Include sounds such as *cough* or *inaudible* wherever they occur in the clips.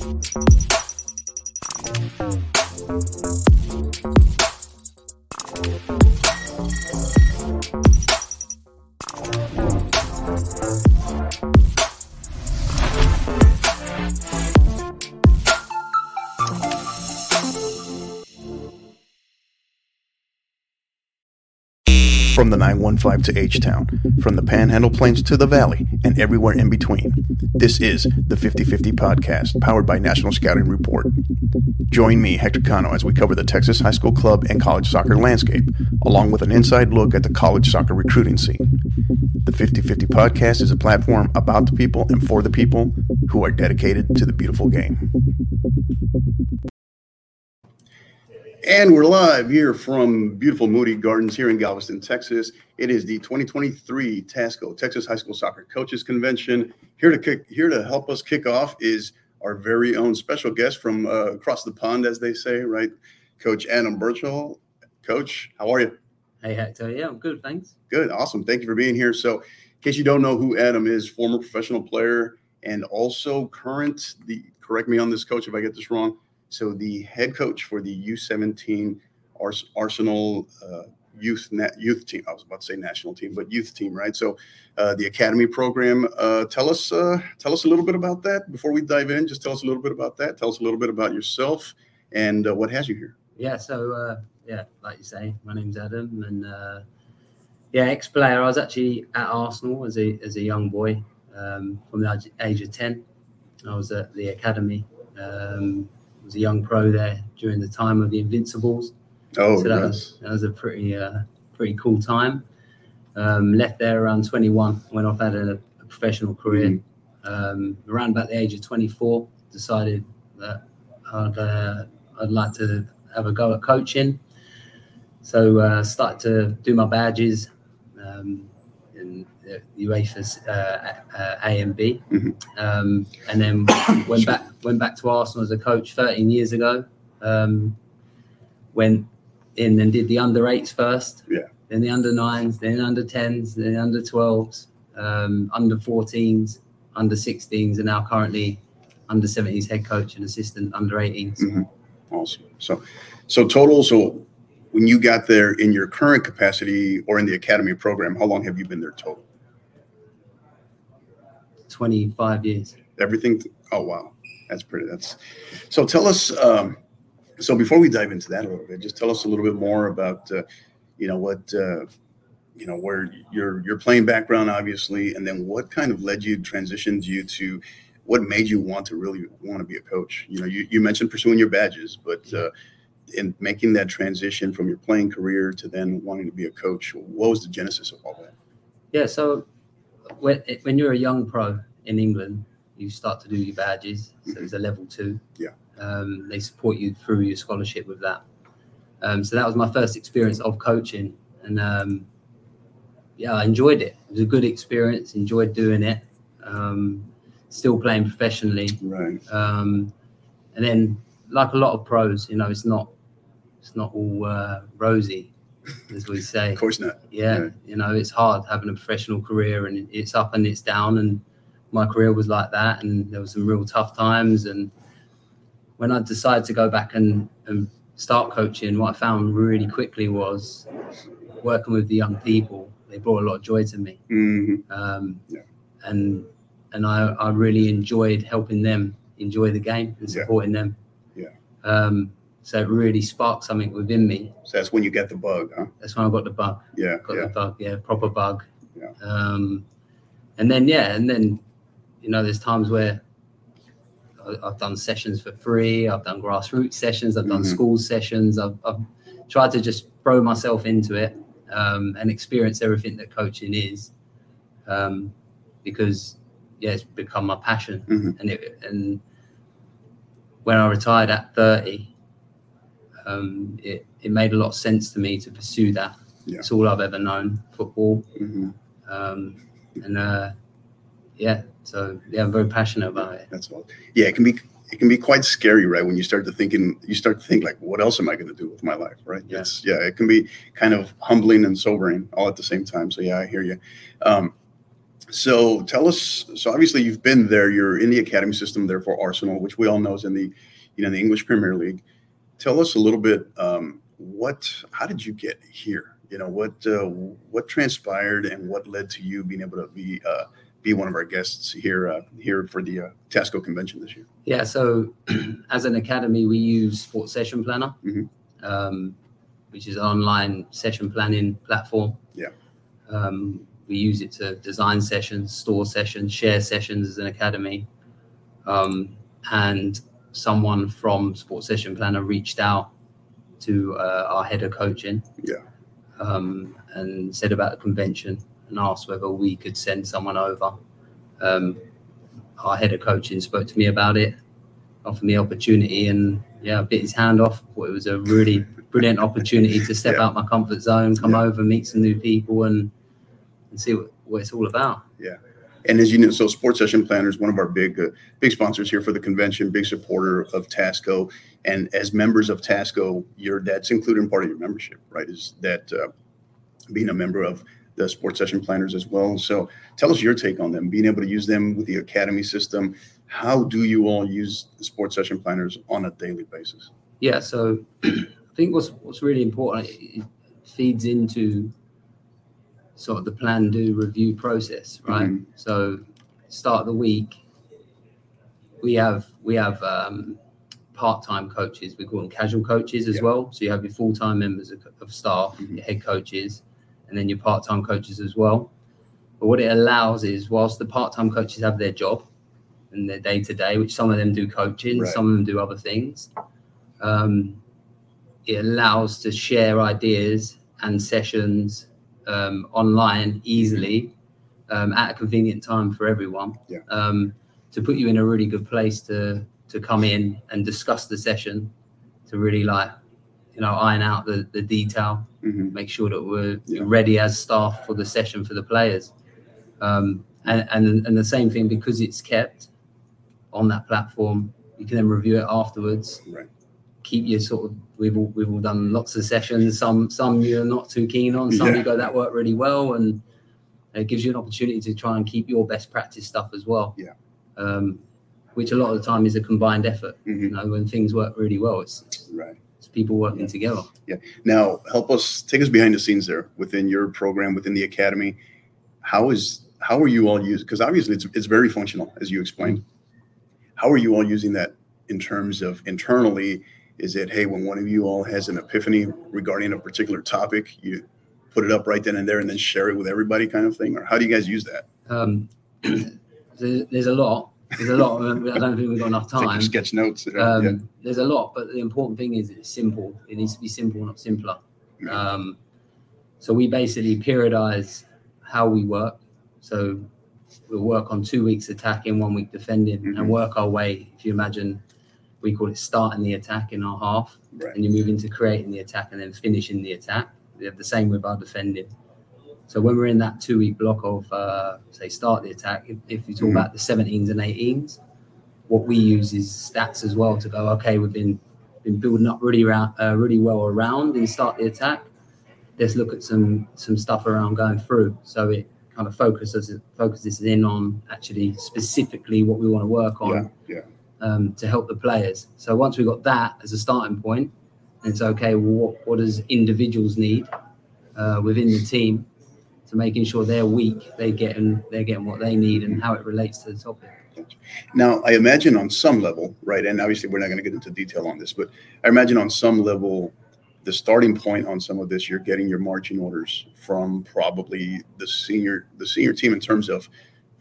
Thank you. From the 915 to H Town, from the Panhandle Plains to the Valley, and everywhere in between. This is the 50 50 podcast, powered by National Scouting Report. Join me, Hector Cano, as we cover the Texas high school club and college soccer landscape, along with an inside look at the college soccer recruiting scene. The 50 50 podcast is a platform about the people and for the people who are dedicated to the beautiful game. And we're live here from beautiful Moody Gardens here in Galveston, Texas. It is the 2023 TASCO Texas High School Soccer Coaches Convention. Here to kick, here to help us kick off is our very own special guest from uh, across the pond, as they say, right? Coach Adam Birchall. Coach, how are you? Hey Hector, yeah, I'm good, thanks. Good, awesome. Thank you for being here. So, in case you don't know who Adam is, former professional player and also current. The correct me on this, coach, if I get this wrong so the head coach for the U17 Ars- Arsenal uh, youth youth team. I was about to say national team, but youth team, right? So uh, the academy program. Uh, tell us uh, tell us a little bit about that before we dive in. Just tell us a little bit about that. Tell us a little bit about yourself and uh, what has you here. Yeah, so uh, yeah, like you say, my name's Adam, and yeah, ex-player. I was actually at Arsenal as a as a young boy um, from the age- age of ten. I was at the academy. Um, was a young pro there during the time of the Invincibles. Oh, so that yes. was that was a pretty uh, pretty cool time. Um, left there around 21. Went off had a, a professional career. Mm-hmm. Um, around about the age of 24, decided that I'd uh, I'd like to have a go at coaching. So uh, started to do my badges um, in the UEFA's uh, uh, A and B, Mhm. um, and then went back went back to Arsenal as a coach 13 years ago. Um, went in and did the under eights first, Yeah. then the under nines, then under tens, then under twelves, um, under 14s, under 16s, and now currently under 70s head coach and assistant under 18s. Mhm. Awesome. So, so total. So, when you got there in your current capacity or in the academy program, how long have you been there total? 25 years. Everything. Oh wow, that's pretty. That's so. Tell us. Um, so before we dive into that a little bit, just tell us a little bit more about, uh, you know, what, uh, you know, where your your playing background, obviously, and then what kind of led you, transitioned you to, what made you want to really want to be a coach? You know, you, you mentioned pursuing your badges, but uh, in making that transition from your playing career to then wanting to be a coach, what was the genesis of all that? Yeah, so when, when you're a young pro in England, you start to do your badges. So it's a level two. Yeah. Um, they support you through your scholarship with that. Um, so that was my first experience of coaching, and um, yeah, I enjoyed it. It was a good experience. Enjoyed doing it. Um, still playing professionally, Right. um, and then like a lot of pros, you know, it's not it's not all uh, rosy, as we say Of course not. yeah, Yeah. you know, it's hard having a professional career and it's up and it's down. And my career was like that. And there were some real tough times. And when I decided to go back and, and start coaching, what I found really quickly was working with the young people. They brought a lot of joy to me. hmm Um, Yeah. And and I, I really enjoyed helping them enjoy the game and Yeah. supporting them. Yeah. Um, so it really sparked something within me. So that's when you get the bug, huh? That's when I got the bug Yeah. got Yeah. the bug, yeah, proper bug. Yeah. Um, and then yeah, and then you know, there's times where I've done sessions for free. I've done grassroots sessions. I've done Mhm. school sessions. I've, I've tried to just throw myself into it um, and experience everything that coaching is, um, because yeah, it's become my passion. Mhm. And it and when I retired at 30, um, it, it made a lot of sense to me to pursue that. Yeah. It's all I've ever known, football. hmm Um, and uh, yeah, so yeah, I'm very passionate about it. That's all. Yeah, it can be it can be quite scary, right? When you start to thinking, you start to think like, what else am I going to do with my life, right? Yeah. It's yeah, it can be kind of humbling and sobering all at the same time. So yeah, I hear you. Um, So tell us. So obviously you've been there. You're in the academy system there for Arsenal, which we all know is in the, you know, the English Premier League. Tell us a little bit. Um, what? How did you get here? You know, what uh, what transpired and what led to you being able to be uh, be one of our guests here uh, here for the uh, Tasco convention this year? Yeah. So *clears throat* as an academy, we use Sports Session Planner, Mhm. um, which is an online session planning platform. Yeah. Um, we use it to design sessions, store sessions, share sessions as an academy. Um, and someone from Sports Session Planner reached out to uh, our head of coaching. Yeah. Um, and said about the convention and asked whether we could send someone over. Um, our head of coaching spoke to me about it, offered me opportunity, and yeah, I bit his hand off. It was a really brilliant opportunity to step Yeah. out my comfort zone, come Yeah. over, meet some new people, and and see what, what it's all about. Yeah. And as you know, so Sports Session Planner is one of our big uh, big sponsors here for the convention, big supporter of Tasco. And as members of Tasco, your that's included in part of your membership, right? Is that uh, being a member of the Sports Session Planners as well? So tell us your take on them, being able to use them with the academy system. How do you all use the Sports Session Planners on a daily basis? Yeah, so *clears throat* I think what's what's really important it feeds into sort of the plan, do, review process, right? Mhm. So start of the week, we have we have um, part-time coaches. We call them casual coaches as Yeah. well. So you have your full-time members of, of staff, Mhm. your head coaches, and then your part-time coaches as well. But what it allows is, whilst the part-time coaches have their job and their day-to-day, which some of them do coaching, Right. some of them do other things, um, it allows to share ideas and sessions um, online easily um, at a convenient time for everyone. Yeah. Um, to put you in a really good place to to come in and discuss the session, to really like you know iron out the the detail, Mhm. make sure that we're Yeah. ready as staff for the session for the players. Um, and, and and the same thing because it's kept on that platform, you can then review it afterwards. Right. Keep your sort of we've all we've all done lots of sessions. Some some you're not too keen on. Some Yeah. you go that worked really well, and it gives you an opportunity to try and keep your best practice stuff as well. Yeah. Um, which a lot of the time is a combined effort. You Mhm. know, when things work really well, it's, it's, Right. It's people working together. Yeah. Now, help us take us behind the scenes there within your program, within the academy. How is how are you all using? Because obviously, it's it's very functional, as you explained. How are you all using that in terms of internally? Is it hey, when one of you all has an epiphany regarding a particular topic, you put it up right then and there, and then share it with everybody, kind of thing, or how do you guys use that? Um, *clears throat* there's a lot. There's a lot. I don't think we've got enough time. sketch notes. uh, Um, yeah. There's a lot, but the important thing is it's simple. It needs to be simple, not simpler. Yeah. Um, so we basically periodize how we work. So we'll work on two weeks attacking, one week defending, Mhm. and work our way. If you imagine, we call it starting the attack in our half, Right. and you move into creating the attack and then finishing the attack. We have the same with our defending. So when we're in that two week block of, uh, say, start the attack, if, if you talk Mhm. about the 17s and 18s, what we use is stats as well to go, okay, we've been been building up really around, uh, really well around and start the attack. Let's look at some some stuff around going through. So it kind of focuses focuses in on actually specifically what we want to work on Yeah. Yeah. um, to help the players. So once we've got that as a starting point, it's okay. Well, what, what does individuals need uh, within the team to making sure they're weak, they getting they're getting what they need, and how it relates to the topic. Now, I imagine on some level, right, and obviously we're not going to get into detail on this, but I imagine on some level, the starting point on some of this, you're getting your marching orders from probably the senior the senior team in terms of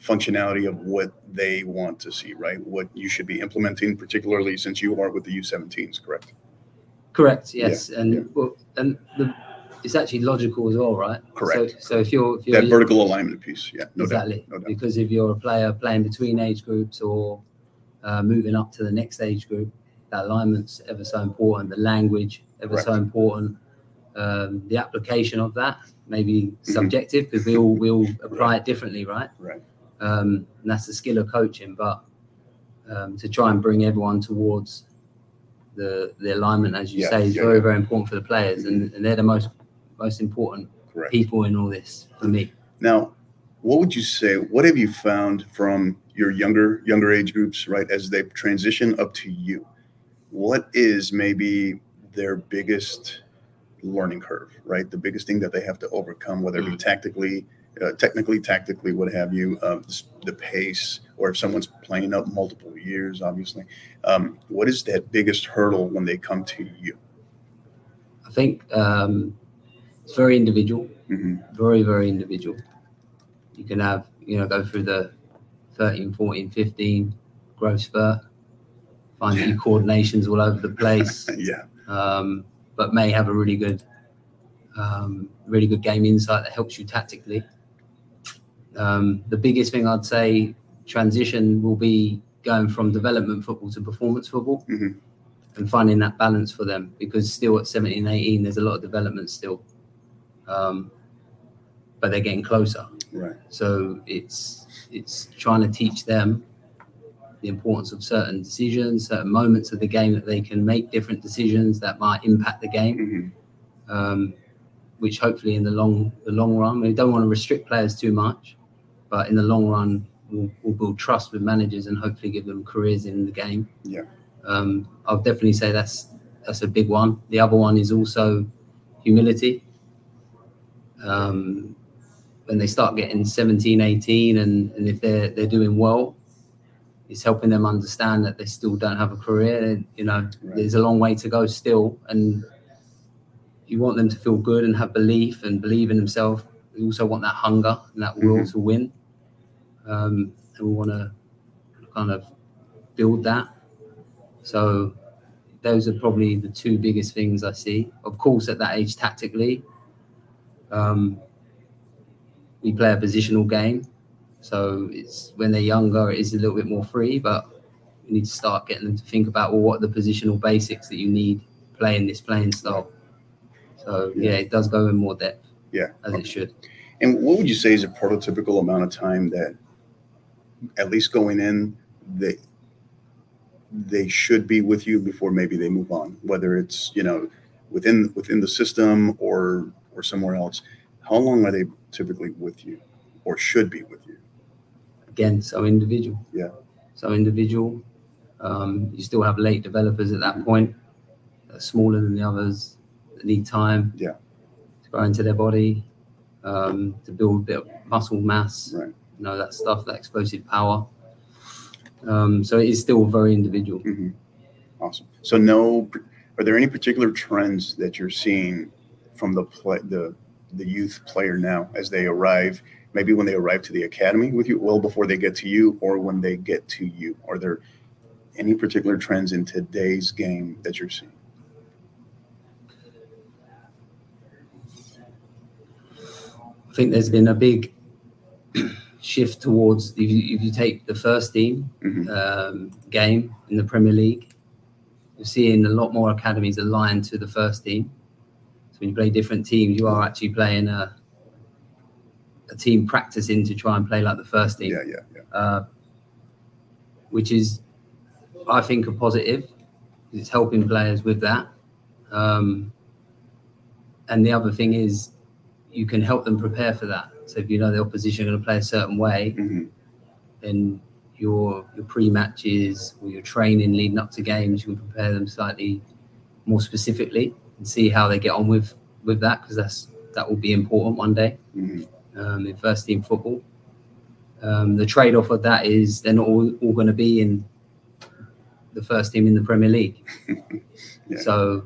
functionality of what they want to see, right? What you should be implementing, particularly since you are with the U17s, correct? Correct. Yes, and yeah. well, and the, it's actually logical as well, right? Correct. So, so if you're if you're That vertical alignment piece, yeah, no exactly doubt, no doubt. because if you're a player playing between age groups or uh, moving up to the next age group, that alignment's ever so important. The language ever so important. Um, the application of that may be Mhm. subjective because we all we all apply it differently, right? Right. Um, and that's the skill of coaching, but um, to try and bring everyone towards the the alignment, as you Yeah, say, is yeah, very yeah. very important for the players, and, and they're the most most important Correct. people in all this for me. Now, what would you say? What have you found from your younger younger age groups, right, as they transition up to you? What is maybe their biggest learning curve, right? The biggest thing that they have to overcome, whether it be tactically, uh, technically, tactically, what have you, um, s- the pace, or if someone's playing up multiple years, obviously. Um, what is that biggest hurdle when they come to you? I think um, it's very individual, hmm very, very individual. You can have, you know, go through the 13, 14, 15 growth spurt, find your coordination's all over the place, *laughs* Yeah. um, but may have a really good, um, really good game insight that helps you tactically. Um, the biggest thing I'd say transition will be going from development football to performance football Mhm. and finding that balance for them because still at 17, 18, there's a lot of development still. Um, but they're getting closer. Right. So it's it's trying to teach them the importance of certain decisions, certain moments of the game that they can make different decisions that might impact the game. hmm Um, which hopefully in the long the long run, we don't want to restrict players too much, but in the long run, we'll, we'll build trust with managers and hopefully give them careers in the game. Yeah. Um, I'll definitely say that's that's a big one. The other one is also humility. Um, when they start getting 17, 18, and, and if they're they're doing well, it's helping them understand that they still don't have a career. You know, Right. there's a long way to go still, and you want them to feel good and have belief and believe in themselves. We also want that hunger and that will Mhm. to win, um, and we want to kind of build that. So those are probably the two biggest things I see. Of course, at that age, tactically, um, we play a positional game. So it's when they're younger, it is a little bit more free, but we need to start getting them to think about well, what are the positional basics that you need playing this playing style. So yeah, it does go in more depth Yeah. as it should. And what would you say is a prototypical amount of time that, at least going in, they they should be with you before maybe they move on, whether it's you know within within the system or or somewhere else. How long are they typically with you, or should be with you? Again, so individual. Yeah. So individual. Um, you still have late developers at that point, that are smaller than the others, that need time. Yeah. To grow into their body, um, to build a bit of muscle mass. Right. You know that stuff, that explosive power. Um, so it is still very individual. hmm Awesome. So no, are there any particular trends that you're seeing from the play the the youth player now as they arrive? Maybe when they arrive to the academy with you, well before they get to you, or when they get to you. Are there any particular trends in today's game that you're seeing? I think there's been a big *clears throat* shift towards if you, if you take the first team Mhm. um, game in the Premier League, you're seeing a lot more academies aligned to the first team. So when you play different teams, you are actually playing a a team practicing to try and play like the first team, Yeah, yeah, yeah. uh, which is, I think, a positive. It's helping players with that. Um, and the other thing is, you can help them prepare for that. So if you know the opposition are going to play a certain way, hmm then your your pre-matches or your training leading up to games, you can prepare them slightly more specifically and see how they get on with with that because that's that will be important one day hmm um, in first team football. Um, the trade-off of that is they're not all, all going to be in the first team in the Premier League. *laughs* Yeah. So,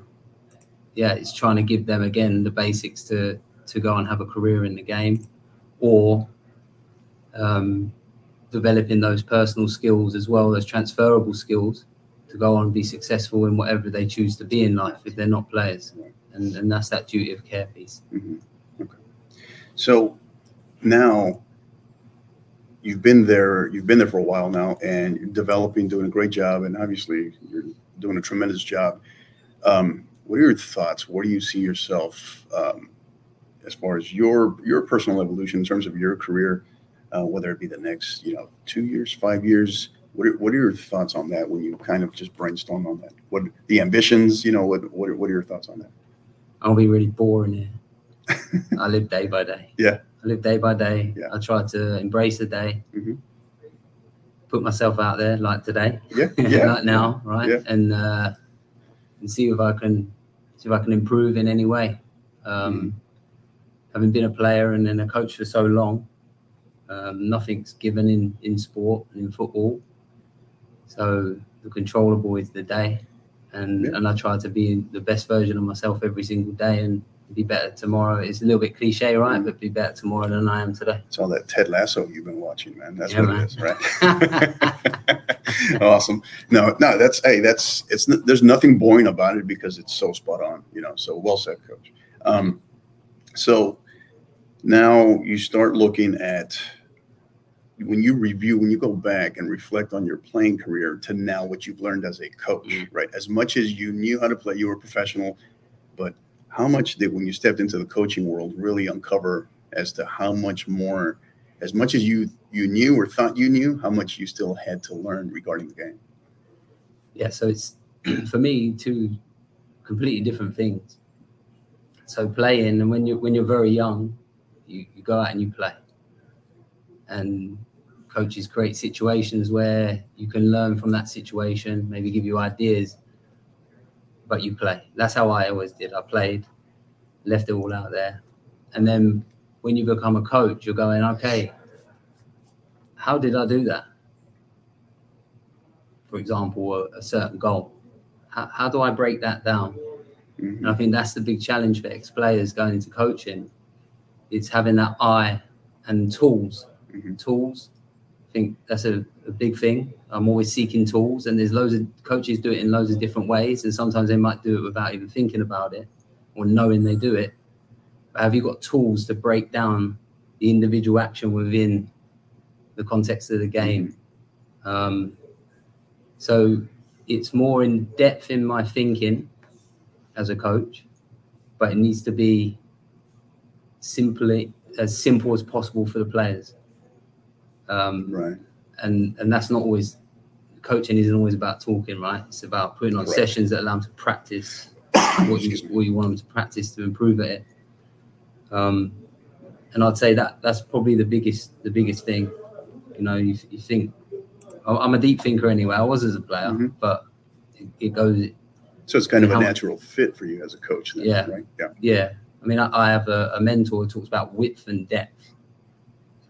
yeah, it's trying to give them again the basics to to go and have a career in the game, or um, developing those personal skills as well, those transferable skills to go on and be successful in whatever they choose to be in life if they're not players. And, and that's that duty of care piece. hmm Okay. So now you've been there. You've been there for a while now, and you're developing, doing a great job, and obviously you're doing a tremendous job. Um, what are your thoughts? Where do you see yourself um, as far as your your personal evolution in terms of your career, uh, whether it be the next you know two years, five years? What are, what are your thoughts on that when you kind of just brainstorm on that? What the ambitions? You know, what what are, what are your thoughts on that? I'll be really boring here. I live day by day. *laughs* Yeah. I live day by day. Yeah. I try to embrace the day. Mhm. Put myself out there like today. Yeah, *laughs* yeah, like now, right? Yeah. And uh, and see if I can see if I can improve in any way. Um, Mm-hmm. Having been a player and then a coach for so long, um, nothing's given in in sport and in football. So the controllable is the day, and Yeah. and I try to be the best version of myself every single day and be better tomorrow. It's a little bit cliche, right? Mhm. But be better tomorrow than I am today. It's all that Ted Lasso you've been watching, man. That's Yeah, what man. it is, right? *laughs* awesome. No, no, that's hey, that's it's. There's nothing boring about it because it's so spot on, you know. So well said, coach. Um, so now you start looking at when you review, when you go back and reflect on your playing career to now what you've learned as a coach, mm. right? As much as you knew how to play, you were a professional, but how much did when you stepped into the coaching world really uncover as to how much more, as much as you you knew or thought you knew, how much you still had to learn regarding the game? yeah so it's *clears throat* for me two completely different things so playing and when you when you're very young you, you go out and you play and coaches create situations where you can learn from that situation maybe give you ideas but you play that's how i always did i played left it all out there and then when you become a coach you're going okay how did i do that for example, a, a certain goal. How, how do I break that down? Mhm. And I think that's the big challenge for ex players going into coaching. It's having that eye and tools. Mhm. Tools. I think that's a, a big thing. I'm always seeking tools, and there's loads of coaches do it in loads of different ways, and sometimes they might do it without even thinking about it or knowing they do it. But have you got tools to break down the individual action within the context of the game? Um, so it's more in depth in my thinking as a coach, but it needs to be simply as simple as possible for the players. Um, Right. and and that's not always coaching isn't always about talking, right? It's about putting on Right. sessions that allow them to practice *coughs* what you what you want them to practice to improve at it. Um, and I'd say that that's probably the biggest the biggest thing. You know, you, you think I'm a deep thinker anyway. I was as a player, Mhm. but it, it goes So it's kind of a natural fit for you as a coach. Then, Yeah. Right. Yeah. Yeah, I mean, I, I have a, a mentor who talks about width and depth.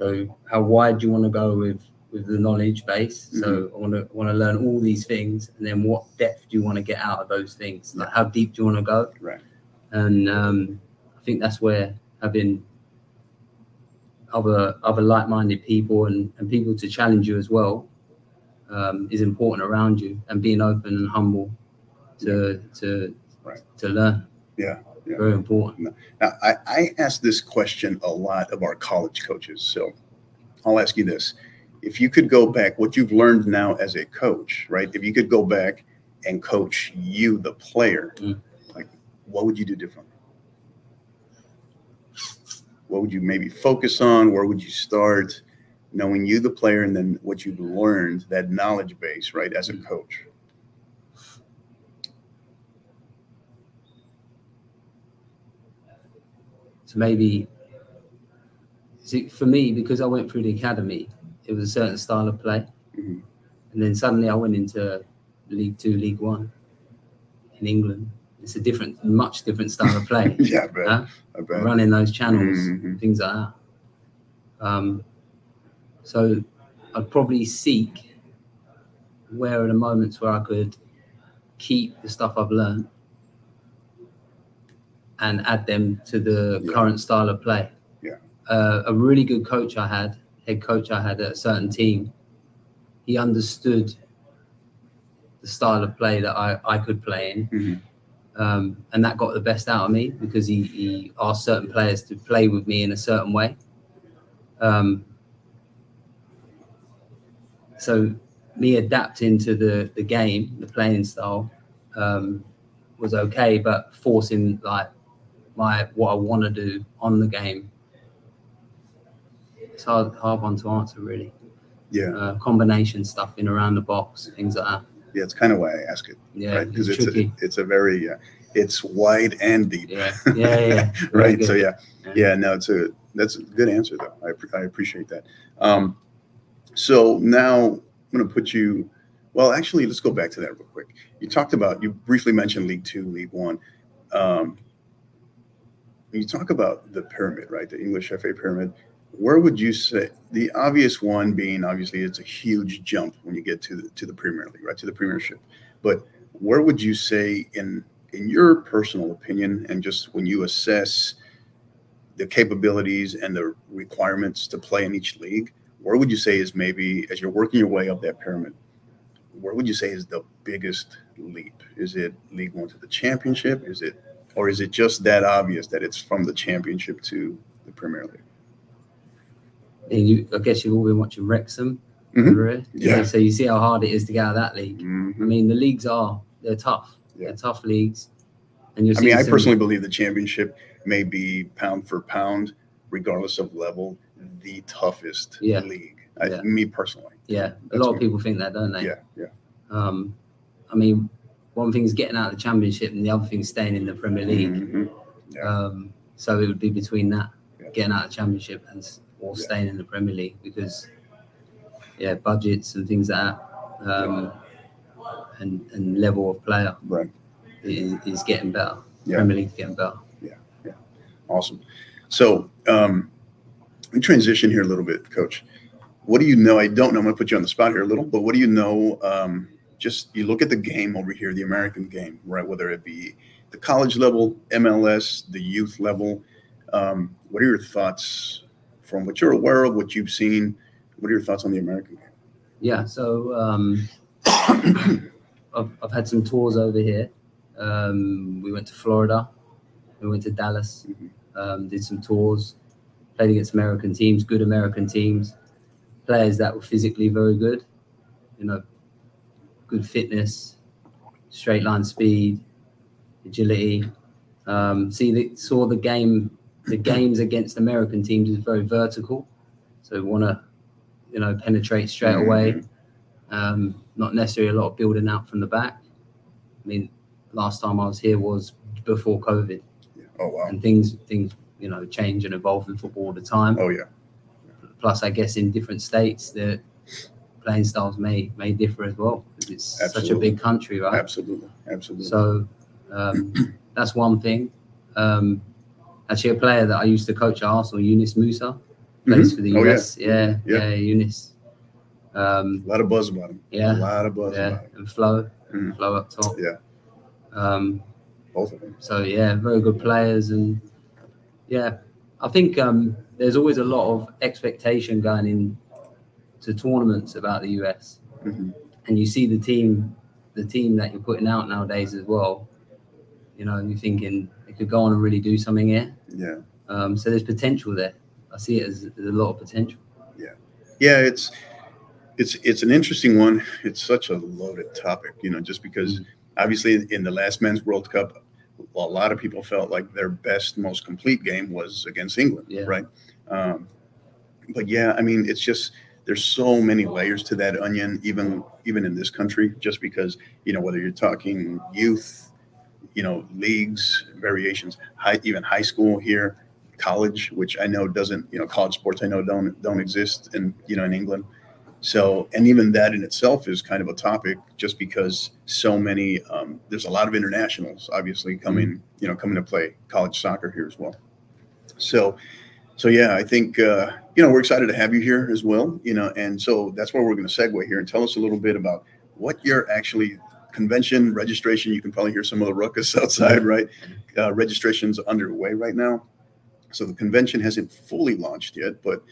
So, how wide do you want to go with with the knowledge base? So, I want to want to learn all these things, and then what depth do you want to get out of those things? Like, how deep do you want to go? Right. And um, I think that's where having other other like minded people and, and people to challenge you as well um, is important around you, and being open and humble to to Right. to learn. Yeah, yeah. Very important. Now, I, I ask this question a lot of our college coaches. So I'll ask you this. If you could go back, what you've learned now as a coach, right? If you could go back and coach you, the player, Mm. like what would you do differently? What would you maybe focus on? Where would you start? Knowing you, the player, and then what you've learned, that knowledge base, right, as a coach. So maybe, see, for me, because I went through the academy, it was a certain style of play. Mhm. And then suddenly I went into League Two, League One in England. It's a different, much different style of play. *laughs* Yeah, I bet. Huh? I bet. running those channels, Mhm. things like that. Um, so I'd probably seek where are the moments where I could keep the stuff I've learned and add them to the Yeah. current style of play. Yeah. Uh, a really good coach I had, head coach I had at a certain team, he understood the style of play that I, I could play in Mhm. um, and that got the best out of me because he, he asked certain players to play with me in a certain way. Um, so me adapting to the the game, the playing style, um, was okay, but forcing like what I want to do on the game. It's hard hard one to answer really. Yeah, Uh, combination stuff in around the box, things like that. yeah. It's kind of why I ask it. Yeah, right? Because it's it's, a, it's a very, uh, it's wide and deep. Yeah, yeah, yeah. *laughs* Right. good. So yeah, Yeah. yeah. No, it's a that's a good answer though. I, I appreciate that. Um, so now I'm going to put you. Well, actually, let's go back to that real quick. You talked about you briefly mentioned League Two, League One. Um, when you talk about the pyramid, right? The English FA pyramid. Where would you say the obvious one being obviously it's a huge jump when you get to the to the Premier League, right? To the Premiership. But where would you say in in your personal opinion and just when you assess the capabilities and the requirements to play in each league, where would you say is maybe as you're working your way up that pyramid, where would you say is the biggest leap? Is it League One to the Championship? Is it, or is it just that obvious that it's from the Championship to the Premier League? And you, I guess you've all been watching Wrexham. Mhm. over. Yeah. So you see how hard it is to get out of that league. I Mhm. mean, the leagues are they're tough. Yeah. They're tough leagues. And you I mean, I personally believe the Championship may be pound for pound, regardless of level, the toughest Yeah. league. I, Yeah. Me personally. yeah, a That's lot of people think that, don't they? Yeah, yeah. Um, I mean, one thing is getting out of the championship, and the other thing is staying in the Premier League. Mhm. Yeah. Um, so it would be between that, Yeah. getting out of the championship and or Yeah. staying in the Premier League because, yeah, budgets and things like that, um, and and level of player Right. is, is getting better. Yeah. Premier League's getting better. Yeah, yeah, awesome. So um, we transition here a little bit, Coach. What do you know? I don't know. I'm going to put you on the spot here a little, but what do you know? Um, just you look at the game over here, the American game, right? Whether it be the college level, MLS, the youth level. Um, what are your thoughts from what you're aware of, what you've seen? What are your thoughts on the American game? Yeah, so um, *coughs* I've, I've had some tours over here. Um, we went to Florida, we went to Dallas, Mhm. um, did some tours, played against American teams, good American teams, players that were physically very good, you know, good fitness, straight line speed, agility. Um, see, the, saw the game, the games against American teams is very vertical, so we want to, you know, penetrate straight away. Um, not necessarily a lot of building out from the back. I mean, last time I was here was before COVID, Oh wow. and things things you know change and evolve in football all the time. Oh yeah. Plus, I guess in different states, the playing styles may may differ as well. 'cause It's such a big country, right? Absolutely. Absolutely. So um, *clears throat* that's one thing. Um, actually, a player that I used to coach at Arsenal, Yunus Musah, plays Mhm. for the US. Oh, yeah. Yeah, Yeah. yeah, Yunus. Um, a lot of buzz about him. yeah, A lot of buzz yeah, and Flo, Mhm. Flo up top. Yeah. Um, Both of them. so yeah, very good players, and yeah, I think um, there's always a lot of expectation going in to tournaments about the US, Mhm. and you see the team, the team that you're putting out nowadays as well. You know, you're thinking they could go on and really do something here. Yeah. Um, so there's potential there. I see it as there's a lot of potential. Yeah, Yeah. it's it's it's an interesting one. It's such a loaded topic, you know, just because Mm. obviously in the last men's World Cup, a lot of people felt like their best, most complete game was against England, Yeah. right? Um, but yeah, I mean, it's just there's so many layers to that onion, even even in this country, just because you know whether you're talking youth, you know, leagues, variations, high, even high school here, college, which I know doesn't, you know, college sports I know don't don't exist in you know in England. So, and even that in itself is kind of a topic, just because so many um, there's a lot of internationals obviously coming, you know, coming to play college soccer here as well. So, so yeah, I think uh, you know we're excited to have you here as well. You know, and so that's where we're going to segue here and tell us a little bit about what you're actually convention registration. You can probably hear some of the ruckus *laughs* outside, right? Uh, registration's underway right now, so the convention hasn't fully launched yet. But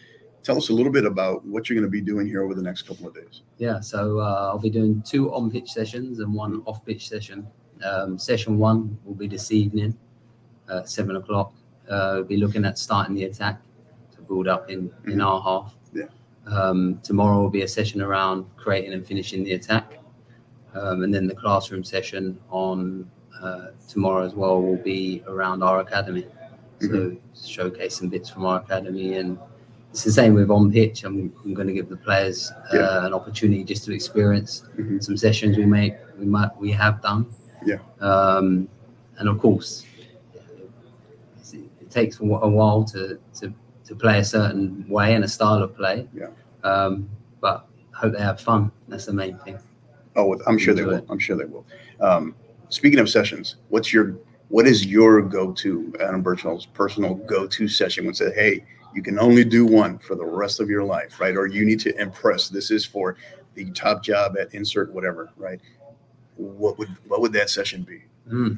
tell us a little bit about what you're going to be doing here over the next couple of days. Yeah, so uh, I'll be doing two on pitch sessions and one off pitch session. Um, session one will be this evening at seven o'clock. Uh, be looking at starting the attack to build up in, in Mhm. our half. Yeah. Um, tomorrow will be a session around creating and finishing the attack. Um, and then the classroom session on uh, tomorrow as well will be around our academy. So showcase some bits from our academy and it's the same with on pitch. I'm, I'm going to give the players uh, Yeah. an opportunity just to experience Mhm. some sessions we make we might we have done. Yeah. Um, and of course, it takes a while to to to play a certain way and a style of play. Yeah. Um, but I hope they have fun. That's the main thing. Oh, I'm sure they will. it. I'm sure they will. Um, speaking of sessions, what's your what is your go-to Adam Birchall's personal go-to session when say, hey, you can only do one for the rest of your life, right? Or you need to impress. This is for the top job at insert whatever, right? What would what would that session be? Mm.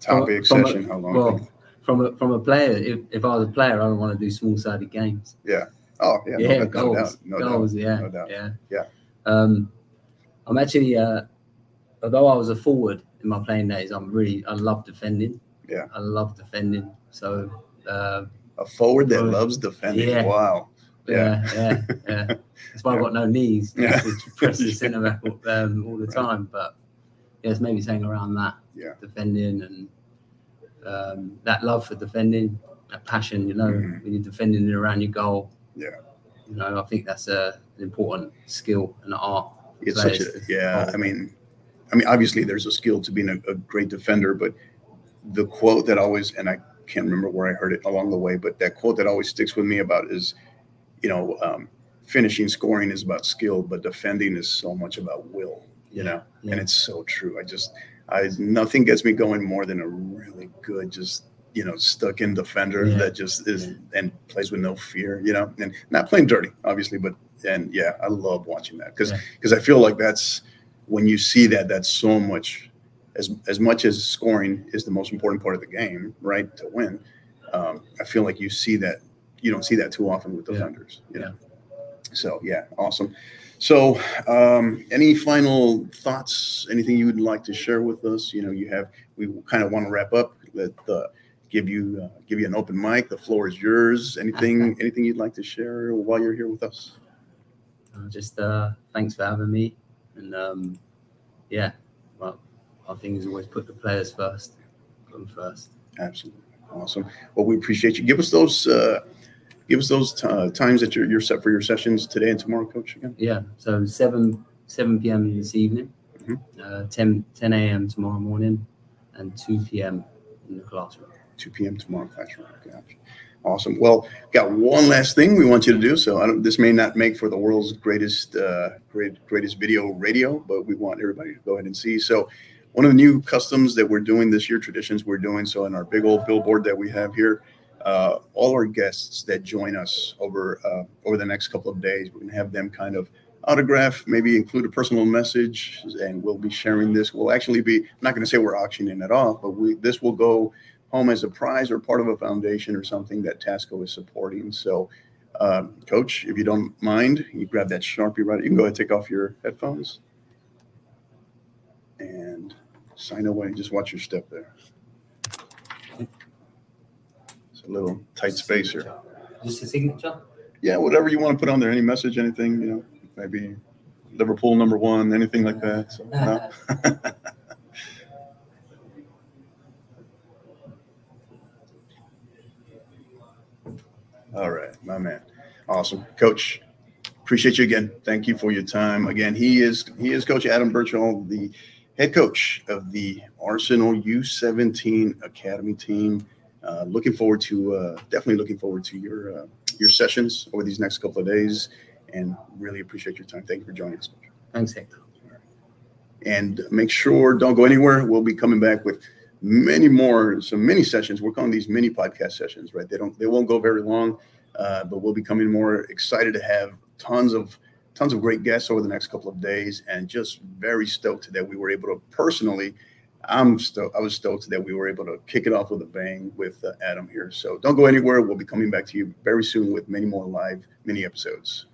Topic a- session? How long? Well, from a from a player, if, if I was a player, I would want to do small sided games. Yeah. Oh yeah, no, yeah, no goals, doubt, no doubt. goals, yeah, no doubt. yeah, Yeah. Um, I'm actually, uh, although I was a forward in my playing days, I'm really, I love defending. Yeah. I love defending. So, uh, A forward that Oh, loves defending. yeah. Wow. yeah, yeah, yeah. That's why I've got no *laughs* knees. Yeah. press the *laughs* centre um, all the Right. time. But yeah, it's maybe saying around that. Yeah. Defending and um, that love for defending, that passion, you know, Mhm. when you're defending around your goal. Yeah. You know, I think that's a, an important skill and art. It's such a yeah. I mean, I mean, obviously there's a skill to being a, a great defender, but the quote that always and I can't remember where I heard it along the way, but that quote that always sticks with me about is, you know, um, finishing scoring is about skill, but defending is so much about will. You know, Yeah. and it's so true. I just, I nothing gets me going more than a really good, just you know, stuck in defender Yeah. that just is Yeah. and plays with no fear. You know, and not playing dirty, obviously, but and yeah, I love watching that because Yeah. because I feel like that's when you see that that's so much as as much as scoring is the most important part of the game, right? To win, um, I feel like you see that you don't see that too often with Yeah. defenders. You know? So yeah, awesome. So, um, any final thoughts? Anything you would like to share with us? You know, you have. We kind of want to wrap up. Let uh, give you uh, give you an open mic. The floor is yours. Anything *laughs* anything you'd like to share while you're here with us? Uh, just uh, thanks for having me. And um, yeah, well, our thing is always put the players first. Put them first. Absolutely, awesome. Well, we appreciate you. Give us those. Uh, give us those uh, times that you're, you're set for your sessions today and tomorrow, Coach. Again. Yeah, so 7 7 p.m. this evening, Mhm. uh, 10, 10 a.m. tomorrow morning, and 2 p.m. in the classroom. 2 p.m. tomorrow classroom. Gotcha. Awesome. Well, got one last thing we want you to do. So I don't, this may not make for the world's greatest, uh, great, greatest video radio, but we want everybody to go ahead and see. So one of the new customs that we're doing this year, traditions we're doing. So in our big old billboard that we have here, all our guests that join us over uh, over the next couple of days, we're gonna have them kind of autograph, maybe include a personal message, and we'll be sharing this. We'll actually be I'm not going to say we're auctioning it off, but we this will go home as a prize or part of a foundation or something that Tasco is supporting. So, um, Coach, if you don't mind, you grab that sharpie right. You can go ahead and take off your headphones and sign away. Just watch your step there. A little tight space here. Just a signature? Yeah, whatever you want to put on there. Any message, anything, you know, maybe Liverpool number one, anything like that. So, *laughs* no? *laughs* All right, my man. Awesome. Coach, appreciate you again. Thank you for your time. Again, he is he is Coach Adam Birchall, the head coach of the Arsenal U17 Academy team. Uh, looking forward to uh, definitely looking forward to your uh, your sessions over these next couple of days, and really appreciate your time. Thank you for joining us. Thanks, Hector. And make sure don't go anywhere. We'll be coming back with many more, some mini sessions. We're calling these mini podcast sessions, right? They don't, they won't go very long, uh, but we'll be coming more excited to have tons of, tons of great guests over the next couple of days, and just very stoked that we were able to personally. I'm stoked. I was stoked that we were able to kick it off with a bang with uh, Adam here. So don't go anywhere. We'll be coming back to you very soon with many more live mini episodes.